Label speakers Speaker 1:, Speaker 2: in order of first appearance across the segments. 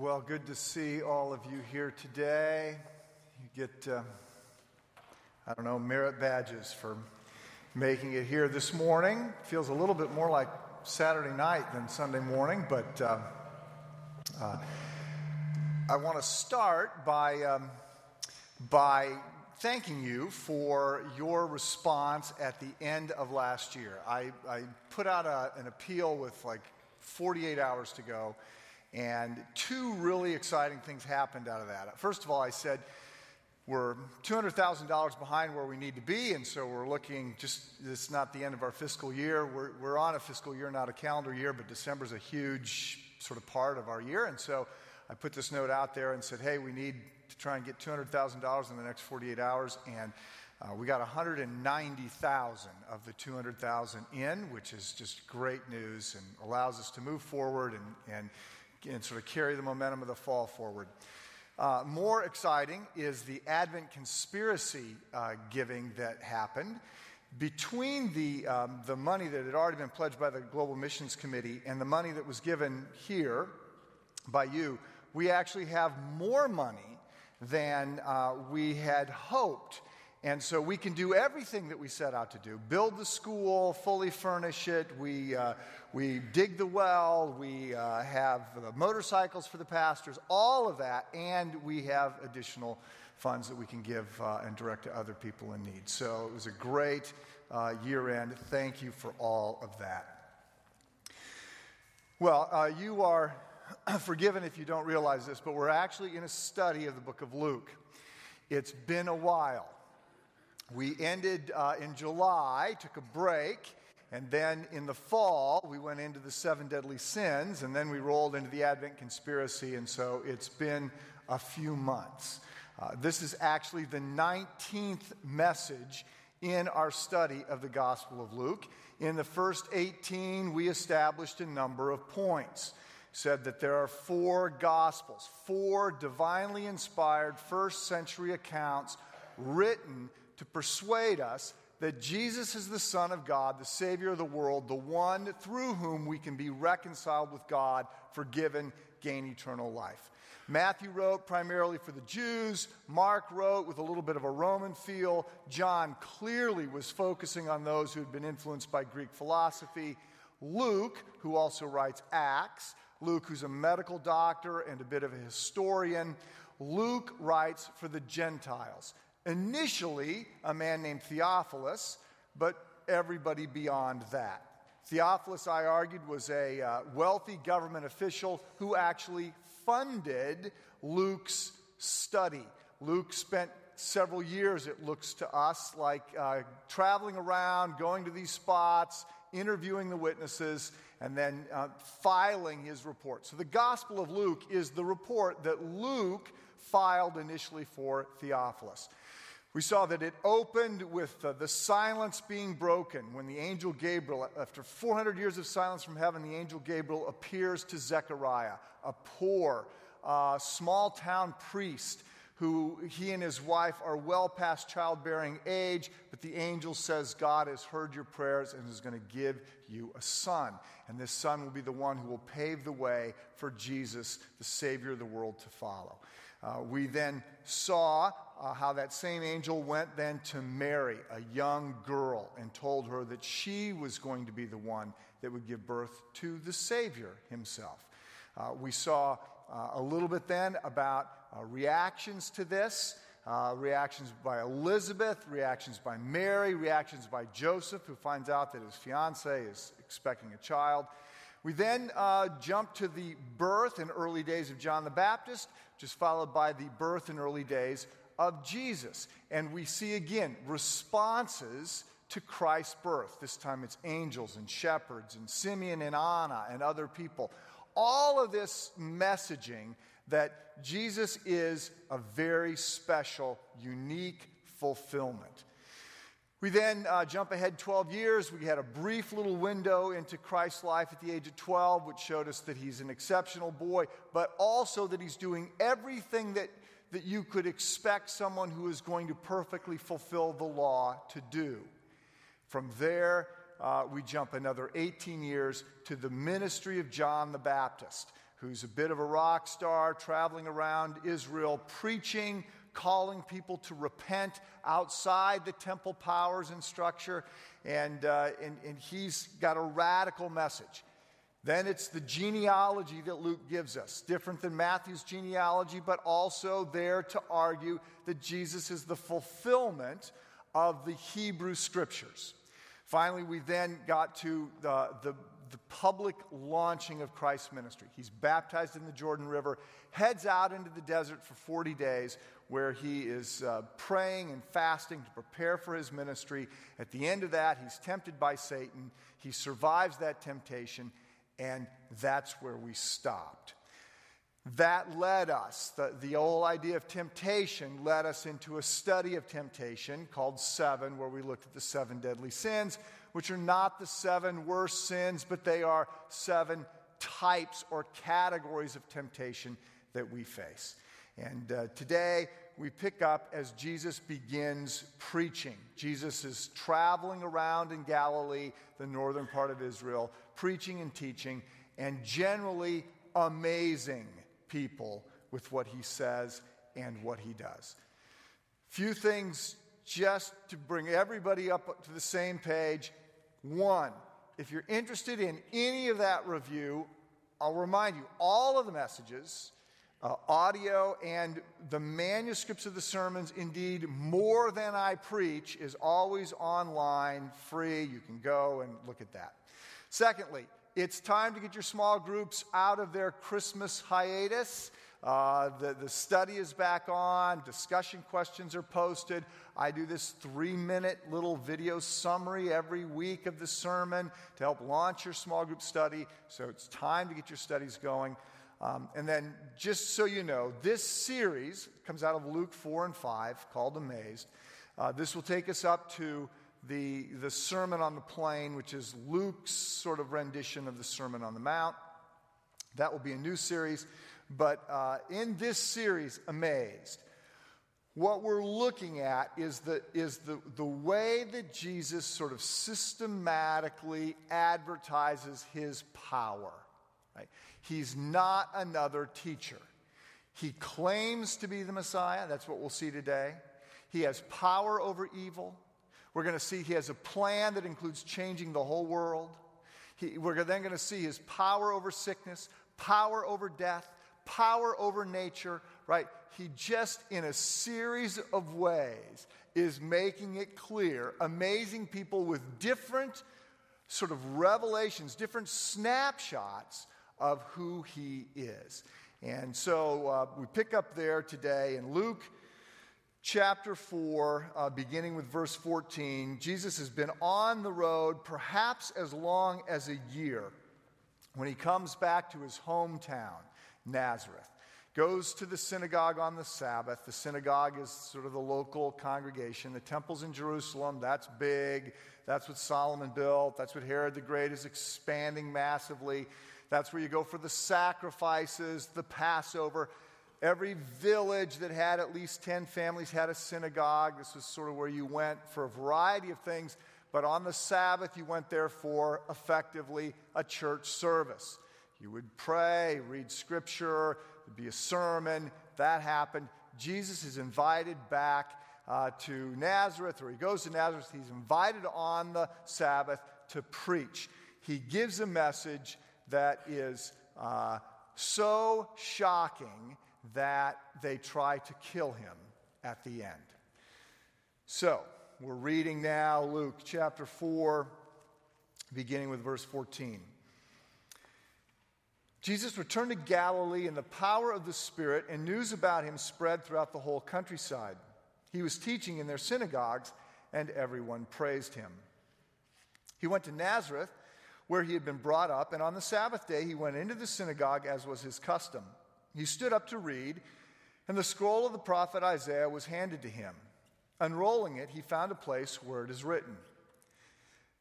Speaker 1: Well, good to see all of you here today. You get, uh, I don't know, merit badges for making it here this morning. Feels a little bit more like Saturday night than Sunday morning, but uh, uh, I want to start by, um, by thanking you for your response at the end of last year. I, I put out a, an appeal with like 48 hours to go. And two really exciting things happened out of that. First of all, I said, we're $200,000 behind where we need to be, and so we're looking just, it's not the end of our fiscal year. We're, we're on a fiscal year, not a calendar year, but December's a huge sort of part of our year. And so I put this note out there and said, hey, we need to try and get $200,000 in the next 48 hours. And uh, we got 190,000 of the 200,000 in, which is just great news and allows us to move forward and, and and sort of carry the momentum of the fall forward. Uh, more exciting is the Advent conspiracy uh, giving that happened. Between the, um, the money that had already been pledged by the Global Missions Committee and the money that was given here by you, we actually have more money than uh, we had hoped and so we can do everything that we set out to do build the school, fully furnish it, we, uh, we dig the well, we uh, have the motorcycles for the pastors, all of that, and we have additional funds that we can give uh, and direct to other people in need. So it was a great uh, year end. Thank you for all of that. Well, uh, you are forgiven if you don't realize this, but we're actually in a study of the book of Luke. It's been a while. We ended uh, in July, took a break, and then in the fall, we went into the seven deadly sins, and then we rolled into the Advent conspiracy, and so it's been a few months. Uh, this is actually the 19th message in our study of the Gospel of Luke. In the first 18, we established a number of points. Said that there are four Gospels, four divinely inspired first century accounts written to persuade us that Jesus is the Son of God, the Savior of the world, the one through whom we can be reconciled with God, forgiven, gain eternal life. Matthew wrote primarily for the Jews. Mark wrote with a little bit of a Roman feel. John clearly was focusing on those who had been influenced by Greek philosophy. Luke, who also writes Acts, Luke, who's a medical doctor and a bit of a historian, Luke writes for the Gentiles initially a man named Theophilus, but everybody beyond that. Theophilus, I argued, was a uh, wealthy government official who actually funded Luke's study. Luke spent several years, it looks to us, like uh, traveling around, going to these spots, interviewing the witnesses, and then uh, filing his report. So the Gospel of Luke is the report that Luke filed initially for Theophilus. We saw that it opened with uh, the silence being broken when the angel Gabriel, after 400 years of silence from heaven, the angel Gabriel appears to Zechariah, a poor, uh, small town priest who he and his wife are well past childbearing age, but the angel says, God has heard your prayers and is going to give you a son. And this son will be the one who will pave the way for Jesus, the Savior of the world, to follow. Uh, we then saw uh, how that same angel went then to Mary, a young girl, and told her that she was going to be the one that would give birth to the Savior himself. Uh, we saw uh, a little bit then about uh, reactions to this. Uh, reactions by Elizabeth, reactions by Mary, reactions by Joseph, who finds out that his fiance is expecting a child. We then uh, jump to the birth and early days of John the Baptist, just followed by the birth and early days of Jesus. And we see again responses to Christ's birth. This time it's angels and shepherds and Simeon and Anna and other people. All of this messaging that Jesus is a very special, unique fulfillment. We then uh, jump ahead 12 years. We had a brief little window into Christ's life at the age of 12, which showed us that he's an exceptional boy, but also that he's doing everything that that you could expect someone who is going to perfectly fulfill the law to do. From there, uh, we jump another 18 years to the ministry of John the Baptist, who's a bit of a rock star, traveling around Israel, preaching, calling people to repent outside the temple powers and structure. And, uh, and, and he's got a radical message. Then it's the genealogy that Luke gives us, different than Matthew's genealogy, but also there to argue that Jesus is the fulfillment of the Hebrew scriptures. Finally, we then got to the, the, the public launching of Christ's ministry. He's baptized in the Jordan River, heads out into the desert for 40 days, where he is uh, praying and fasting to prepare for his ministry. At the end of that, he's tempted by Satan. He survives that temptation, and that's where we stopped. That led us, the, the whole idea of temptation led us into a study of temptation called Seven, where we looked at the seven deadly sins, which are not the seven worst sins, but they are seven types or categories of temptation that we face. And uh, today we pick up as Jesus begins preaching. Jesus is traveling around in Galilee, the northern part of Israel, preaching and teaching, and generally amazing people with what he says and what he does. Few things just to bring everybody up to the same page. One, if you're interested in any of that review, I'll remind you all of the messages, uh, audio, and the manuscripts of the sermons, indeed, more than I preach, is always online, free. You can go and look at that. Secondly, it's time to get your small groups out of their Christmas hiatus. Uh, the, the study is back on, discussion questions are posted. I do this three minute little video summary every week of the sermon to help launch your small group study. So it's time to get your studies going. Um, and then, just so you know, this series comes out of Luke 4 and 5 called Amazed. Uh, this will take us up to the, the Sermon on the Plain, which is Luke's sort of rendition of the Sermon on the Mount. That will be a new series. But uh, in this series, Amazed, what we're looking at is, the, is the, the way that Jesus sort of systematically advertises his power. Right? He's not another teacher. He claims to be the Messiah. That's what we'll see today. He has power over evil. We're going to see he has a plan that includes changing the whole world. He, we're then going to see his power over sickness, power over death, power over nature, right? He just, in a series of ways, is making it clear, amazing people with different sort of revelations, different snapshots of who he is. And so uh, we pick up there today in Luke chapter 4, uh, beginning with verse 14, Jesus has been on the road perhaps as long as a year when he comes back to his hometown, Nazareth. Goes to the synagogue on the Sabbath. The synagogue is sort of the local congregation. The temple's in Jerusalem. That's big. That's what Solomon built. That's what Herod the Great is expanding massively. That's where you go for the sacrifices, the Passover. Every village that had at least 10 families had a synagogue. This was sort of where you went for a variety of things. But on the Sabbath, you went there for effectively a church service. You would pray, read scripture, there'd be a sermon. That happened. Jesus is invited back uh, to Nazareth, or he goes to Nazareth. He's invited on the Sabbath to preach. He gives a message that is uh, so shocking that they try to kill him at the end. So, we're reading now Luke chapter 4, beginning with verse 14. Jesus returned to Galilee in the power of the Spirit, and news about him spread throughout the whole countryside. He was teaching in their synagogues, and everyone praised him. He went to Nazareth, where he had been brought up, and on the Sabbath day he went into the synagogue as was his custom. He stood up to read, and the scroll of the prophet Isaiah was handed to him. Unrolling it, he found a place where it is written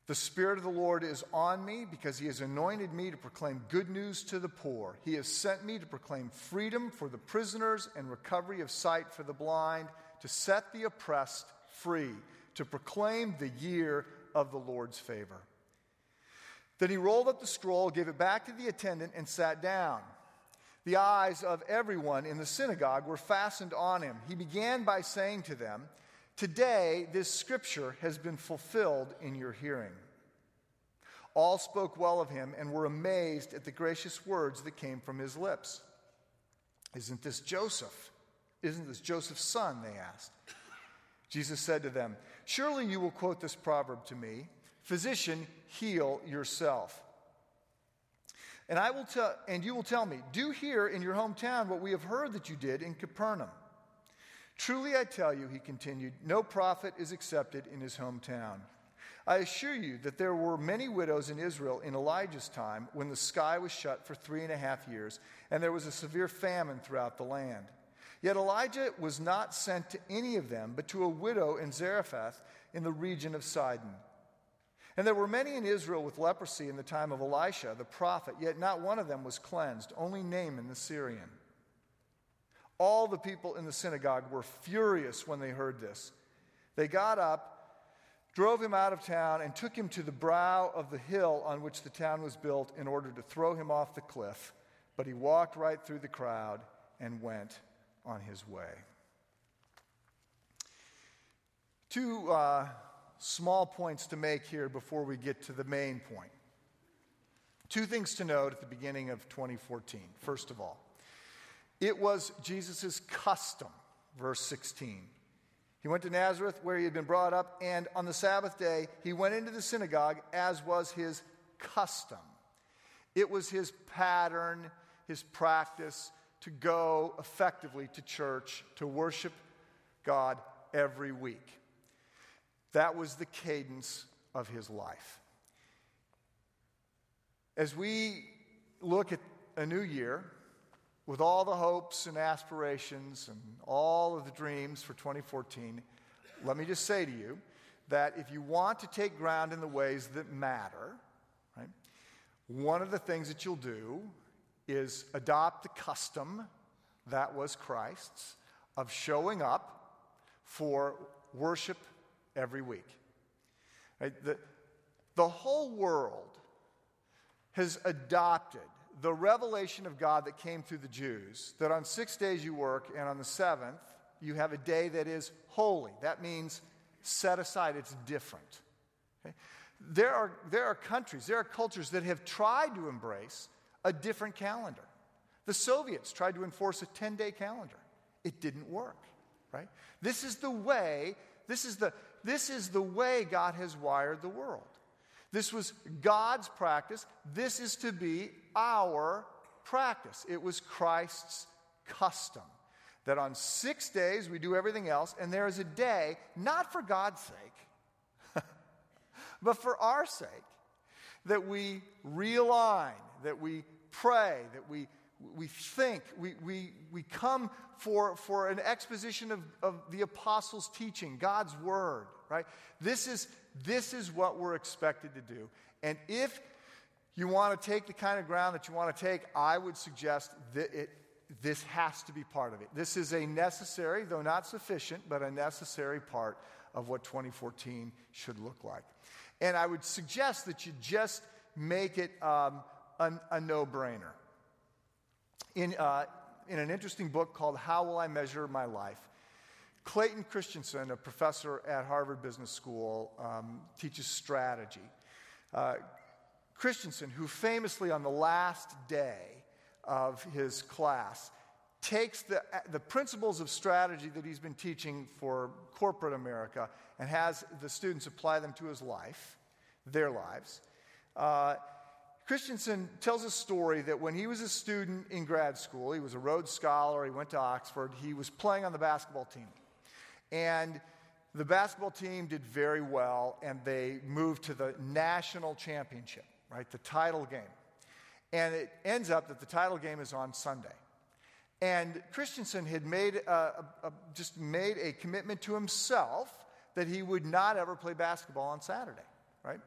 Speaker 1: The Spirit of the Lord is on me because he has anointed me to proclaim good news to the poor. He has sent me to proclaim freedom for the prisoners and recovery of sight for the blind, to set the oppressed free, to proclaim the year of the Lord's favor. Then he rolled up the scroll, gave it back to the attendant, and sat down. The eyes of everyone in the synagogue were fastened on him. He began by saying to them, Today this scripture has been fulfilled in your hearing. All spoke well of him and were amazed at the gracious words that came from his lips. Isn't this Joseph? Isn't this Joseph's son? They asked. Jesus said to them, Surely you will quote this proverb to me Physician, heal yourself. And I will tell and you will tell me, do here in your hometown what we have heard that you did in Capernaum. Truly I tell you, he continued, no prophet is accepted in his hometown. I assure you that there were many widows in Israel in Elijah's time when the sky was shut for three and a half years, and there was a severe famine throughout the land. Yet Elijah was not sent to any of them, but to a widow in Zarephath in the region of Sidon. And there were many in Israel with leprosy in the time of Elisha, the prophet, yet not one of them was cleansed, only Naaman the Syrian. All the people in the synagogue were furious when they heard this. They got up, drove him out of town, and took him to the brow of the hill on which the town was built in order to throw him off the cliff. But he walked right through the crowd and went on his way. Two uh, small points to make here before we get to the main point. Two things to note at the beginning of 2014. First of all, it was Jesus' custom, verse 16. He went to Nazareth where he had been brought up, and on the Sabbath day, he went into the synagogue as was his custom. It was his pattern, his practice to go effectively to church to worship God every week. That was the cadence of his life. As we look at a new year, with all the hopes and aspirations and all of the dreams for 2014, let me just say to you that if you want to take ground in the ways that matter, right, one of the things that you'll do is adopt the custom that was Christ's of showing up for worship every week. Right? The, the whole world has adopted the revelation of God that came through the Jews that on six days you work, and on the seventh, you have a day that is holy. That means set aside, it's different. Okay? There, are, there are countries, there are cultures that have tried to embrace a different calendar. The Soviets tried to enforce a 10 day calendar, it didn't work, right? This is the way, this is the, this is the way God has wired the world. This was God's practice. This is to be our practice. It was Christ's custom that on six days we do everything else, and there is a day, not for God's sake, but for our sake, that we realign, that we pray, that we, we think, we, we, we come for, for an exposition of, of the apostles' teaching, God's word, right? This is, this is what we're expected to do. And if you want to take the kind of ground that you want to take, I would suggest that it, this has to be part of it. This is a necessary, though not sufficient, but a necessary part of what 2014 should look like. And I would suggest that you just make it um, a, a no brainer. In, uh, in an interesting book called How Will I Measure My Life, Clayton Christensen, a professor at Harvard Business School, um, teaches strategy. Uh, Christensen, who famously on the last day of his class takes the, the principles of strategy that he's been teaching for corporate America and has the students apply them to his life, their lives. Uh, Christensen tells a story that when he was a student in grad school, he was a Rhodes Scholar, he went to Oxford, he was playing on the basketball team. And the basketball team did very well, and they moved to the national championship, right? The title game. And it ends up that the title game is on Sunday. And Christensen had made a, a, a, just made a commitment to himself that he would not ever play basketball on Saturday, right?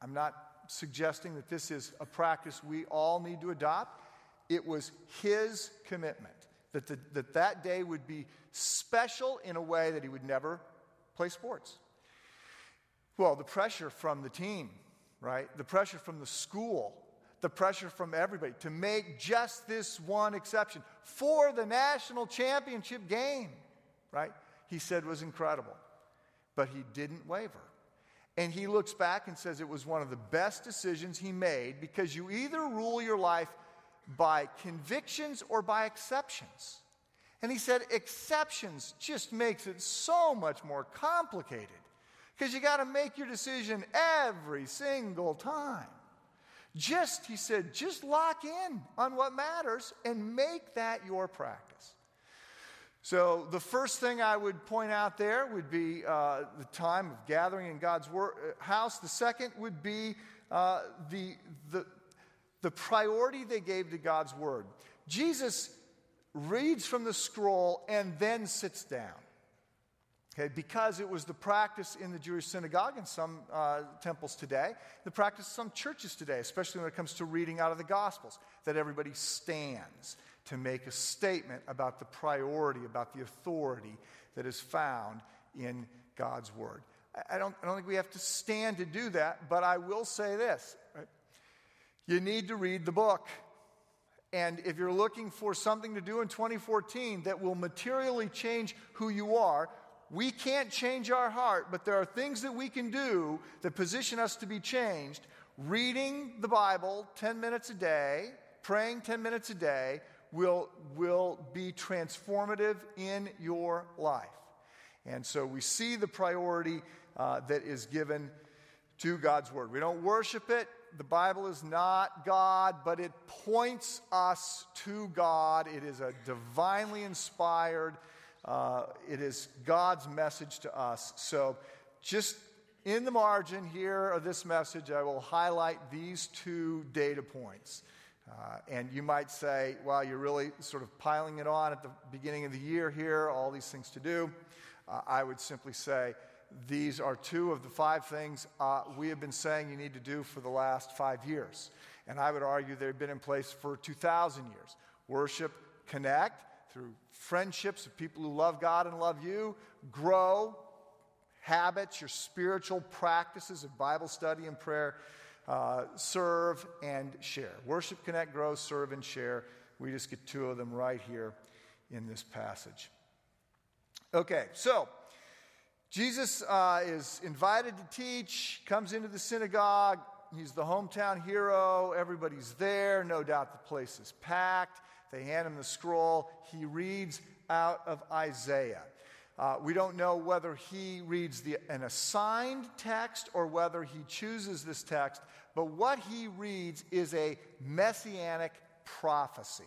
Speaker 1: I'm not suggesting that this is a practice we all need to adopt. It was his commitment that, the, that that day would be special in a way that he would never play sports. Well, the pressure from the team, right? The pressure from the school, the pressure from everybody to make just this one exception for the national championship game, right? He said was incredible. But he didn't waver. And he looks back and says it was one of the best decisions he made because you either rule your life by convictions or by exceptions. And he said exceptions just makes it so much more complicated because you got to make your decision every single time. Just, he said, just lock in on what matters and make that your practice. So, the first thing I would point out there would be uh, the time of gathering in God's wor- uh, house. The second would be uh, the, the, the priority they gave to God's word. Jesus reads from the scroll and then sits down. Okay, because it was the practice in the Jewish synagogue and some uh, temples today, the practice of some churches today, especially when it comes to reading out of the Gospels, that everybody stands to make a statement about the priority, about the authority that is found in God's Word. I don't, I don't think we have to stand to do that, but I will say this right? you need to read the book. And if you're looking for something to do in 2014 that will materially change who you are, we can't change our heart, but there are things that we can do that position us to be changed. Reading the Bible 10 minutes a day, praying 10 minutes a day will, will be transformative in your life. And so we see the priority uh, that is given to God's Word. We don't worship it. The Bible is not God, but it points us to God. It is a divinely inspired uh, it is God's message to us. So, just in the margin here of this message, I will highlight these two data points. Uh, and you might say, well, you're really sort of piling it on at the beginning of the year here, all these things to do. Uh, I would simply say, these are two of the five things uh, we have been saying you need to do for the last five years. And I would argue they've been in place for 2,000 years. Worship, connect, through friendships of people who love God and love you, grow habits, your spiritual practices of Bible study and prayer, uh, serve and share. Worship, connect, grow, serve, and share. We just get two of them right here in this passage. Okay, so Jesus uh, is invited to teach, comes into the synagogue. He's the hometown hero. Everybody's there. No doubt the place is packed. They hand him the scroll. He reads out of Isaiah. Uh, we don't know whether he reads the, an assigned text or whether he chooses this text, but what he reads is a messianic prophecy.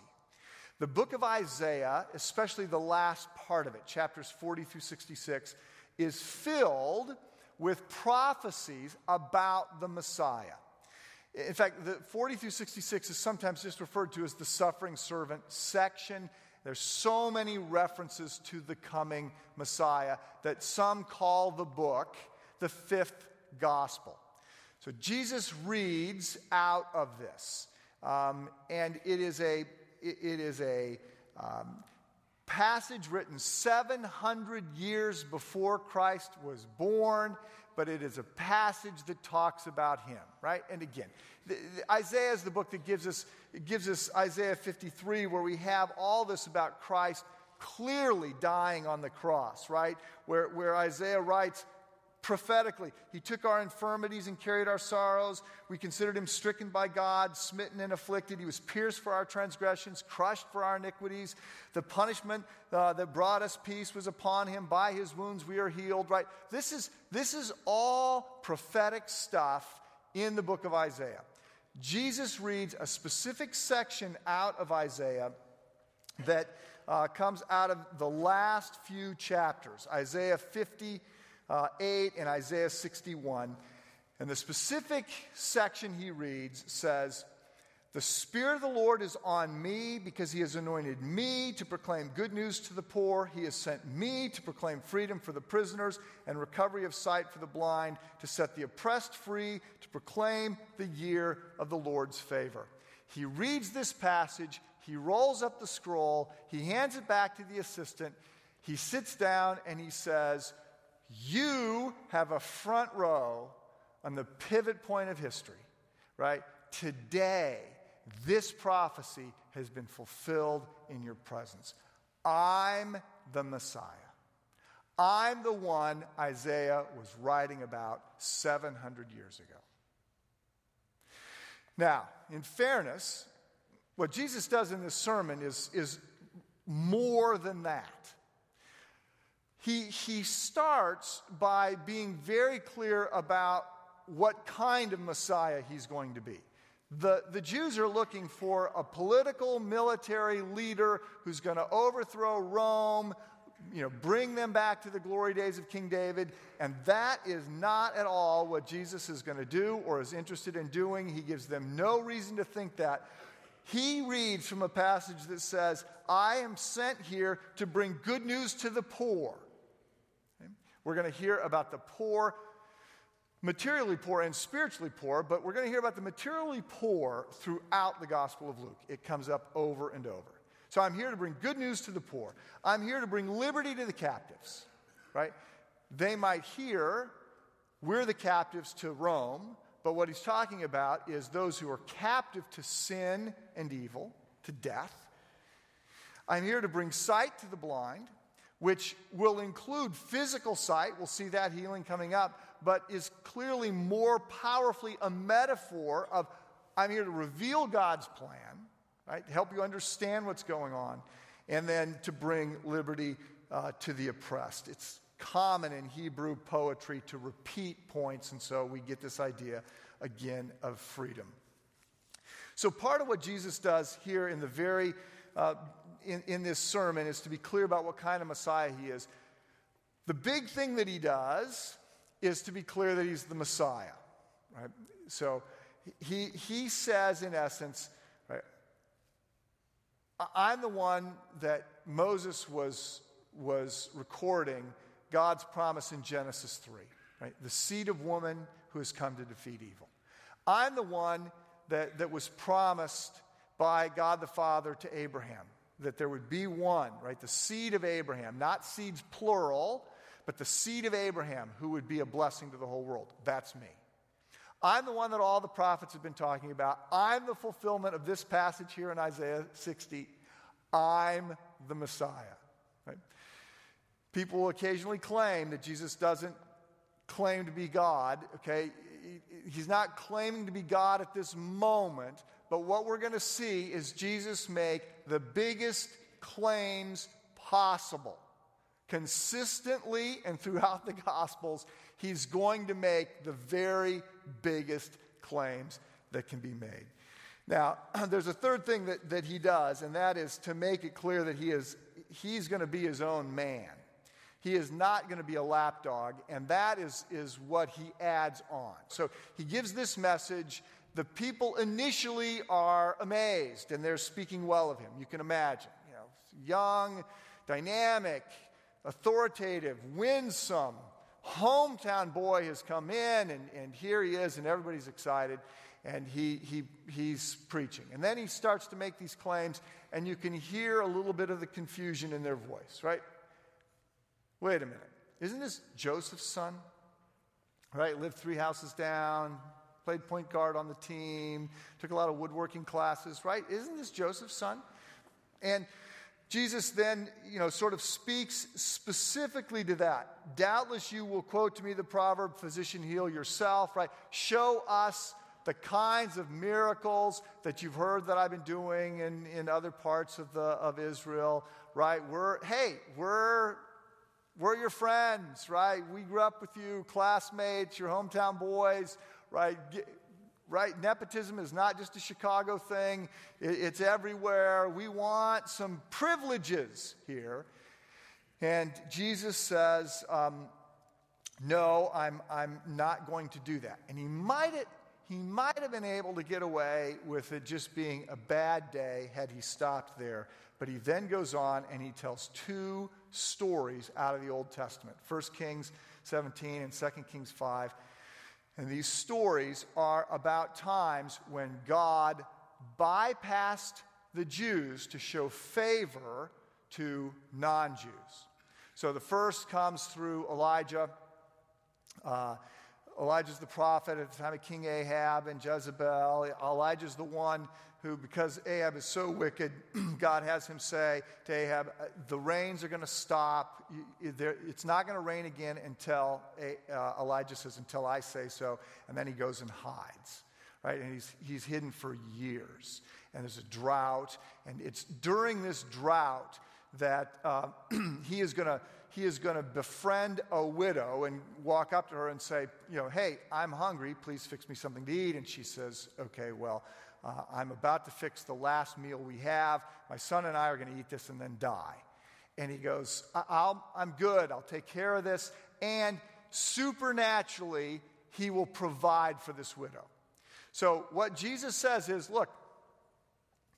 Speaker 1: The book of Isaiah, especially the last part of it, chapters 40 through 66, is filled with prophecies about the Messiah. In fact, the 40 through 66 is sometimes just referred to as the suffering servant section. There's so many references to the coming Messiah that some call the book the fifth gospel. So Jesus reads out of this, um, and it is a it is a um, passage written 700 years before Christ was born but it is a passage that talks about him, right? And again, the, the, Isaiah is the book that gives us, gives us Isaiah 53, where we have all this about Christ clearly dying on the cross, right? Where, where Isaiah writes, prophetically. He took our infirmities and carried our sorrows. We considered him stricken by God, smitten and afflicted. He was pierced for our transgressions, crushed for our iniquities. The punishment uh, that brought us peace was upon him. By his wounds we are healed, right? This is, this is all prophetic stuff in the book of Isaiah. Jesus reads a specific section out of Isaiah that uh, comes out of the last few chapters Isaiah 50 uh, 8 and Isaiah 61. And the specific section he reads says, The Spirit of the Lord is on me because he has anointed me to proclaim good news to the poor. He has sent me to proclaim freedom for the prisoners and recovery of sight for the blind, to set the oppressed free, to proclaim the year of the Lord's favor. He reads this passage, he rolls up the scroll, he hands it back to the assistant, he sits down, and he says, you have a front row on the pivot point of history, right? today, this prophecy has been fulfilled in your presence. I'm the Messiah. I'm the one Isaiah was writing about 700 years ago. Now, in fairness, what Jesus does in this sermon is, is more than that. He, he starts by being very clear about what kind of Messiah he's going to be. The, the Jews are looking for a political military leader who's going to overthrow Rome, you know, bring them back to the glory days of King David. And that is not at all what Jesus is going to do or is interested in doing. He gives them no reason to think that. He reads from a passage that says, I am sent here to bring good news to the poor. We're going to hear about the poor materially poor and spiritually poor, but we're going to hear about the materially poor throughout the Gospel of Luke. It comes up over and over. So I'm here to bring good news to the poor. I'm here to bring liberty to the captives, right? They might hear we're the captives to Rome, but what he's talking about is those who are captive to sin and evil, to death. I'm here to bring sight to the blind, which will include physical sight. We'll see that healing coming up but is clearly more powerfully a metaphor of I'm here to reveal God's plan, right? To help you understand what's going on, and then to bring liberty uh, to the oppressed. It's common in Hebrew poetry to repeat points, and so we get this idea again of freedom. So, part of what Jesus does here in the very uh, in, in this sermon is to be clear about what kind of Messiah he is. The big thing that he does is to be clear that he's the Messiah. Right? So he, he says, in essence, right, I'm the one that Moses was, was recording God's promise in Genesis 3, right? The seed of woman who has come to defeat evil. I'm the one that, that was promised by God the Father to Abraham, that there would be one, right? The seed of Abraham, not seeds plural, but the seed of Abraham who would be a blessing to the whole world. That's me. I'm the one that all the prophets have been talking about. I'm the fulfillment of this passage here in Isaiah 60. I'm the Messiah. Right? People will occasionally claim that Jesus doesn't claim to be God, okay? He's not claiming to be God at this moment, but what we're going to see is Jesus make the biggest claims possible consistently and throughout the Gospels, he's going to make the very biggest claims that can be made. Now, there's a third thing that, that he does, and that is to make it clear that he is, he's going to be his own man. He is not going to be a lapdog, and that is, is what he adds on. So he gives this message. The people initially are amazed, and they're speaking well of him. You can imagine, you know, young, dynamic, authoritative, winsome, hometown boy has come in, and, and here he is, and everybody's excited, and he, he, he's preaching. And then he starts to make these claims, and you can hear a little bit of the confusion in their voice, right? Wait a minute. Isn't this Joseph's son? Right? Lived three houses down, played point guard on the team, took a lot of woodworking classes, right? Isn't this Joseph's son? And Jesus then, you know, sort of speaks specifically to that. Doubtless you will quote to me the proverb, physician, heal yourself, right? Show us the kinds of miracles that you've heard that I've been doing in, in other parts of, the, of Israel, right? We're, hey, we're, we're your friends, right? We grew up with you, classmates, your hometown boys, right? Right? Nepotism is not just a Chicago thing, it's everywhere. We want some privileges here. And Jesus says, um, No, I'm, I'm not going to do that. And he might, he might have been able to get away with it just being a bad day had he stopped there. But he then goes on and he tells two stories out of the Old Testament 1 Kings 17 and 2 Kings 5 and these stories are about times when God bypassed the Jews to show favor to non Jews. So the first comes through Elijah. Uh, Elijah's the prophet at the time of King Ahab and Jezebel. Elijah's the one who, because Ahab is so wicked, God has him say to Ahab, uh, The rains are going to stop. It's not going to rain again until uh, Elijah says, Until I say so. And then he goes and hides, right? And he's, he's hidden for years. And there's a drought. And it's during this drought that uh, he is going to he is going to befriend a widow and walk up to her and say, you know, hey, I'm hungry. Please fix me something to eat. And she says, okay, well, uh, I'm about to fix the last meal we have. My son and I are going to eat this and then die. And he goes, i am good. I'll take care of this. And supernaturally, he will provide for this widow. So, what Jesus says is look,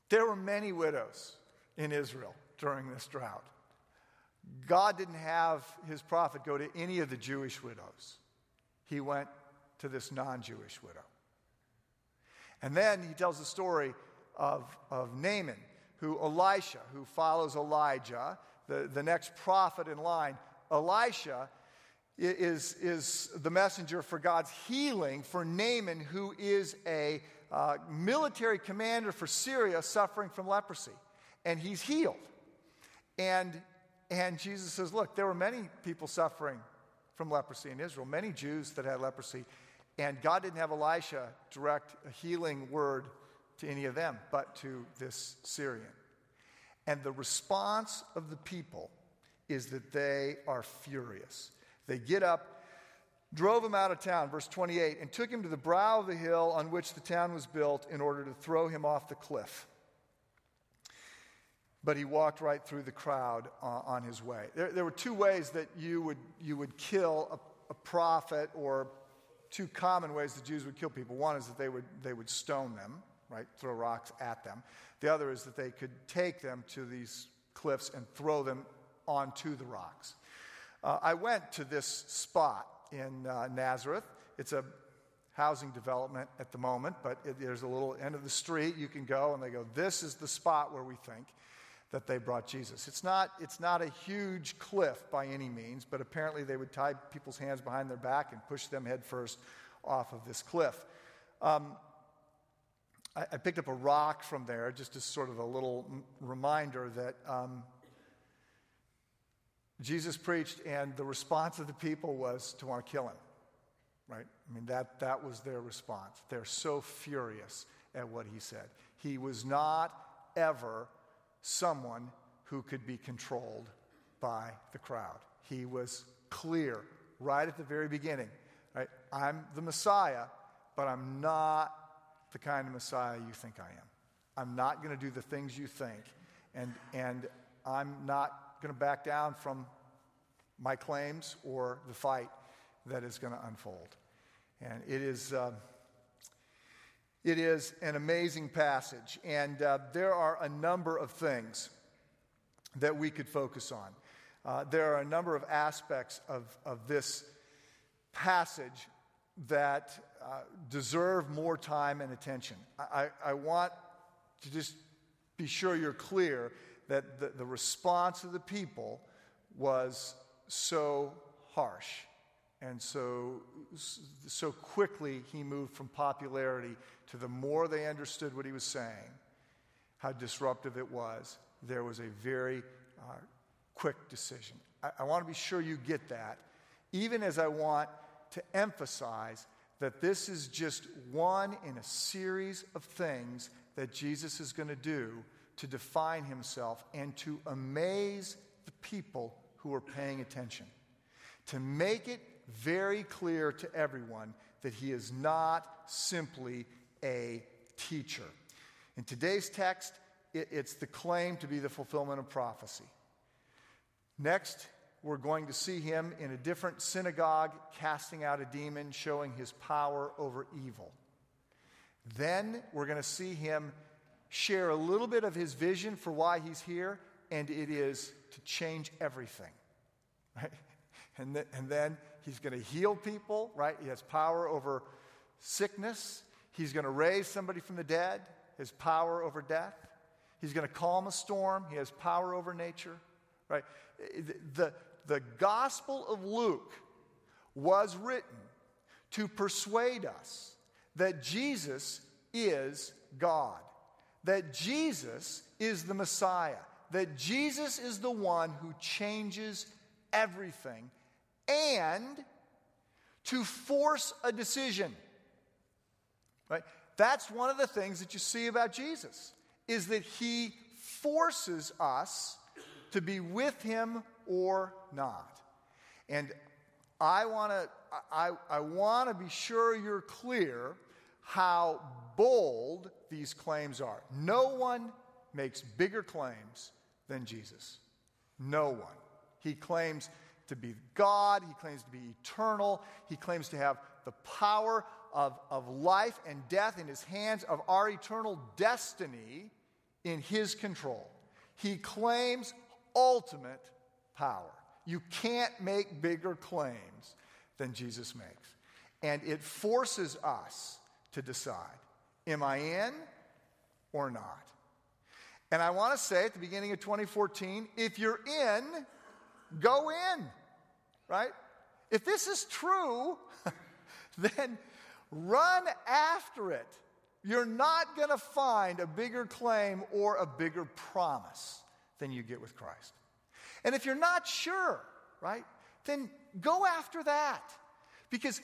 Speaker 1: there were many widows in Israel during this drought. God didn't have his prophet go to any of the Jewish widows, he went to this non Jewish widow. And then he tells the story of, of Naaman, who Elisha, who follows Elijah, the, the next prophet in line. Elisha is, is the messenger for God's healing for Naaman, who is a uh, military commander for Syria suffering from leprosy. And he's healed. And and Jesus says, Look, there were many people suffering from leprosy in Israel, many Jews that had leprosy. And God didn't have Elisha direct a healing word to any of them, but to this Syrian. And the response of the people is that they are furious. They get up, drove him out of town, verse 28, and took him to the brow of the hill on which the town was built in order to throw him off the cliff but he walked right through the crowd uh, on his way. There, there, were two ways that you would, you would kill a, a, prophet, or two common ways the Jews would kill people. One is that they would, they would stone them, right, throw rocks at them. The other is that they could take them to these cliffs and throw them onto the rocks. Uh, I went to this spot in uh, Nazareth. It's a housing development at the moment, but it, there's a little end of the street you can go, and they go, This is the spot where we think that they brought Jesus. It's not, it's not a huge cliff by any means, but apparently they would tie people's hands behind their back and push them headfirst off of this cliff. Um, I, I, picked up a rock from there just as sort of a little m- reminder that um, Jesus preached, and the response of the people was to want to kill him. Right? I mean, that, that was their response. They're so furious at what he said. He was not ever someone who could be controlled by the crowd. He was clear right at the very beginning. Right? I'm the Messiah, but I'm not the kind of Messiah you think I am. I'm not going to do the things you think, and, and I'm not going to back down from my claims or the fight that is going to unfold. And it is. Uh, it is an amazing passage, and uh, there are a number of things that we could focus on. Uh, there are a number of aspects of, of this passage that uh, deserve more time and attention. I, I, want to just be sure you're clear that the, the response of the people was so harsh. And so, so quickly he moved from popularity to the more they understood what he was saying, how disruptive it was, there was a very uh, quick decision. I, I want to be sure you get that, even as I want to emphasize that this is just one in a series of things that Jesus is going to do to define himself and to amaze the people who are paying attention. To make it very clear to everyone that he is not simply a teacher. In today's text, it, it's the claim to be the fulfillment of prophecy. Next, we're going to see him in a different synagogue casting out a demon, showing his power over evil. Then we're going to see him share a little bit of his vision for why he's here, and it is to change everything. Right? And, th- and then he's going to heal people, right? He has power over sickness. He's going to raise somebody from the dead, his power over death. He's going to calm a storm, he has power over nature, right? The, the Gospel of Luke was written to persuade us that Jesus is God, that Jesus is the Messiah, that Jesus is the one who changes everything, and to force a decision. Right? That's one of the things that you see about Jesus is that he forces us to be with him or not. And I want to I, I want to be sure you're clear how bold these claims are. No one makes bigger claims than Jesus. No one. He claims to be God, he claims to be eternal, he claims to have the power of, of life and death in his hands, of our eternal destiny in his control. He claims ultimate power. You can't make bigger claims than Jesus makes. And it forces us to decide am I in or not? And I want to say at the beginning of 2014 if you're in, go in, right? If this is true, then run after it. You're not going to find a bigger claim or a bigger promise than you get with Christ. And if you're not sure, right, then go after that. Because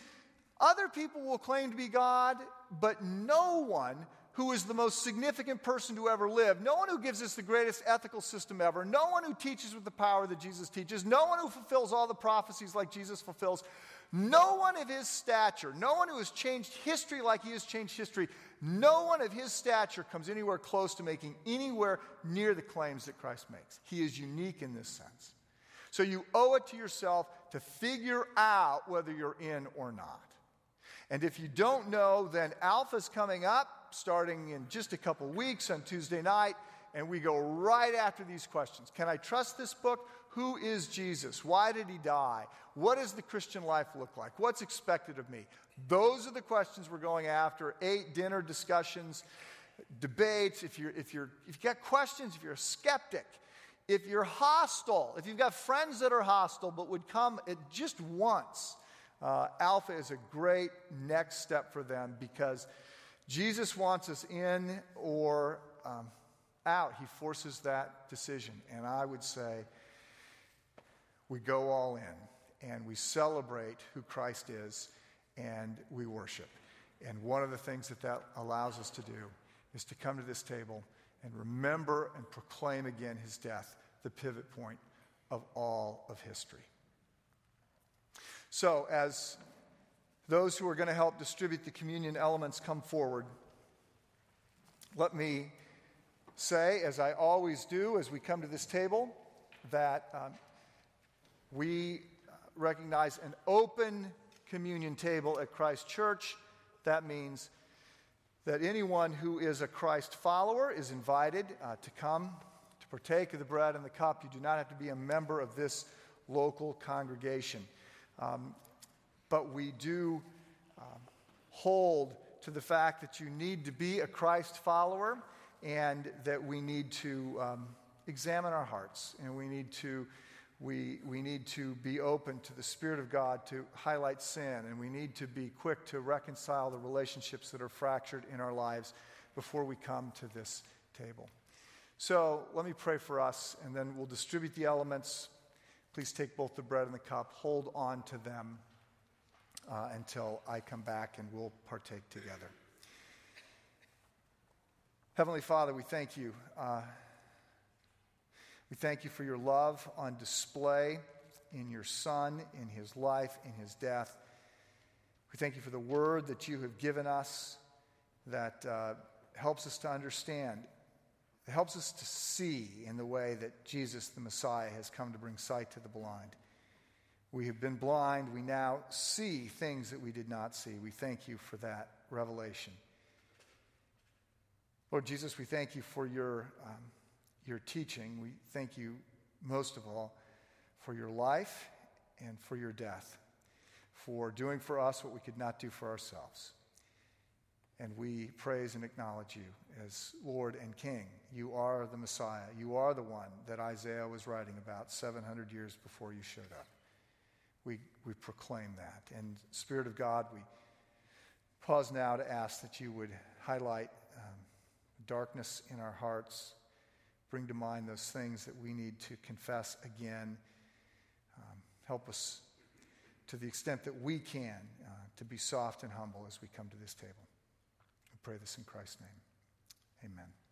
Speaker 1: other people will claim to be God, but no one who is the most significant person to ever live, no one who gives us the greatest ethical system ever, no one who teaches with the power that Jesus teaches, no one who fulfills all the prophecies like Jesus fulfills, no one of his stature, no one who has changed history like he has changed history, no one of his stature comes anywhere close to making anywhere near the claims that Christ makes. He is unique in this sense. So you owe it to yourself to figure out whether you're in or not. And if you don't know, then Alpha's coming up starting in just a couple weeks on Tuesday night, and we go right after these questions. Can I trust this book? Who is Jesus? Why did he die? What does the Christian life look like? What's expected of me? Those are the questions we're going after. Eight dinner discussions, debates. If, you're, if, you're, if you've got questions, if you're a skeptic, if you're hostile, if you've got friends that are hostile but would come at just once, uh, Alpha is a great next step for them because Jesus wants us in or um, out. He forces that decision. And I would say we go all in and we celebrate who Christ is and we worship. And one of the things that that allows us to do is to come to this table and remember and proclaim again his death, the pivot point of all of history. So, as those who are going to help distribute the communion elements come forward, let me say, as I always do as we come to this table, that um, we recognize an open communion table at Christ Church. That means that anyone who is a Christ follower is invited uh, to come to partake of the bread and the cup. You do not have to be a member of this local congregation. Um, but we do um, hold to the fact that you need to be a Christ follower and that we need to um, examine our hearts and we need to we, we need to be open to the Spirit of God to highlight sin, and we need to be quick to reconcile the relationships that are fractured in our lives before we come to this table. So let me pray for us, and then we'll distribute the elements. Please take both the bread and the cup, hold on to them uh, until I come back and we'll partake together. Heavenly Father, we thank you. Uh, we thank you for your love on display in your Son, in his life, in his death. We thank you for the word that you have given us that uh, helps us to understand, helps us to see in the way that Jesus, the Messiah, has come to bring sight to the blind. We have been blind. We now see things that we did not see. We thank you for that revelation. Lord Jesus, we thank you for your. Um, your teaching. We thank you most of all for your life and for your death, for doing for us what we could not do for ourselves. And we praise and acknowledge you as Lord and King. You are the Messiah. You are the one that Isaiah was writing about 700 years before you showed up. We, we proclaim that. And, Spirit of God, we Pause now to ask that you would highlight um, darkness in our hearts, bring to mind those things that we need to confess again. Um, help us to the extent that we can uh, to be soft and humble as we come to this table. We pray this in Christ's name. Amen.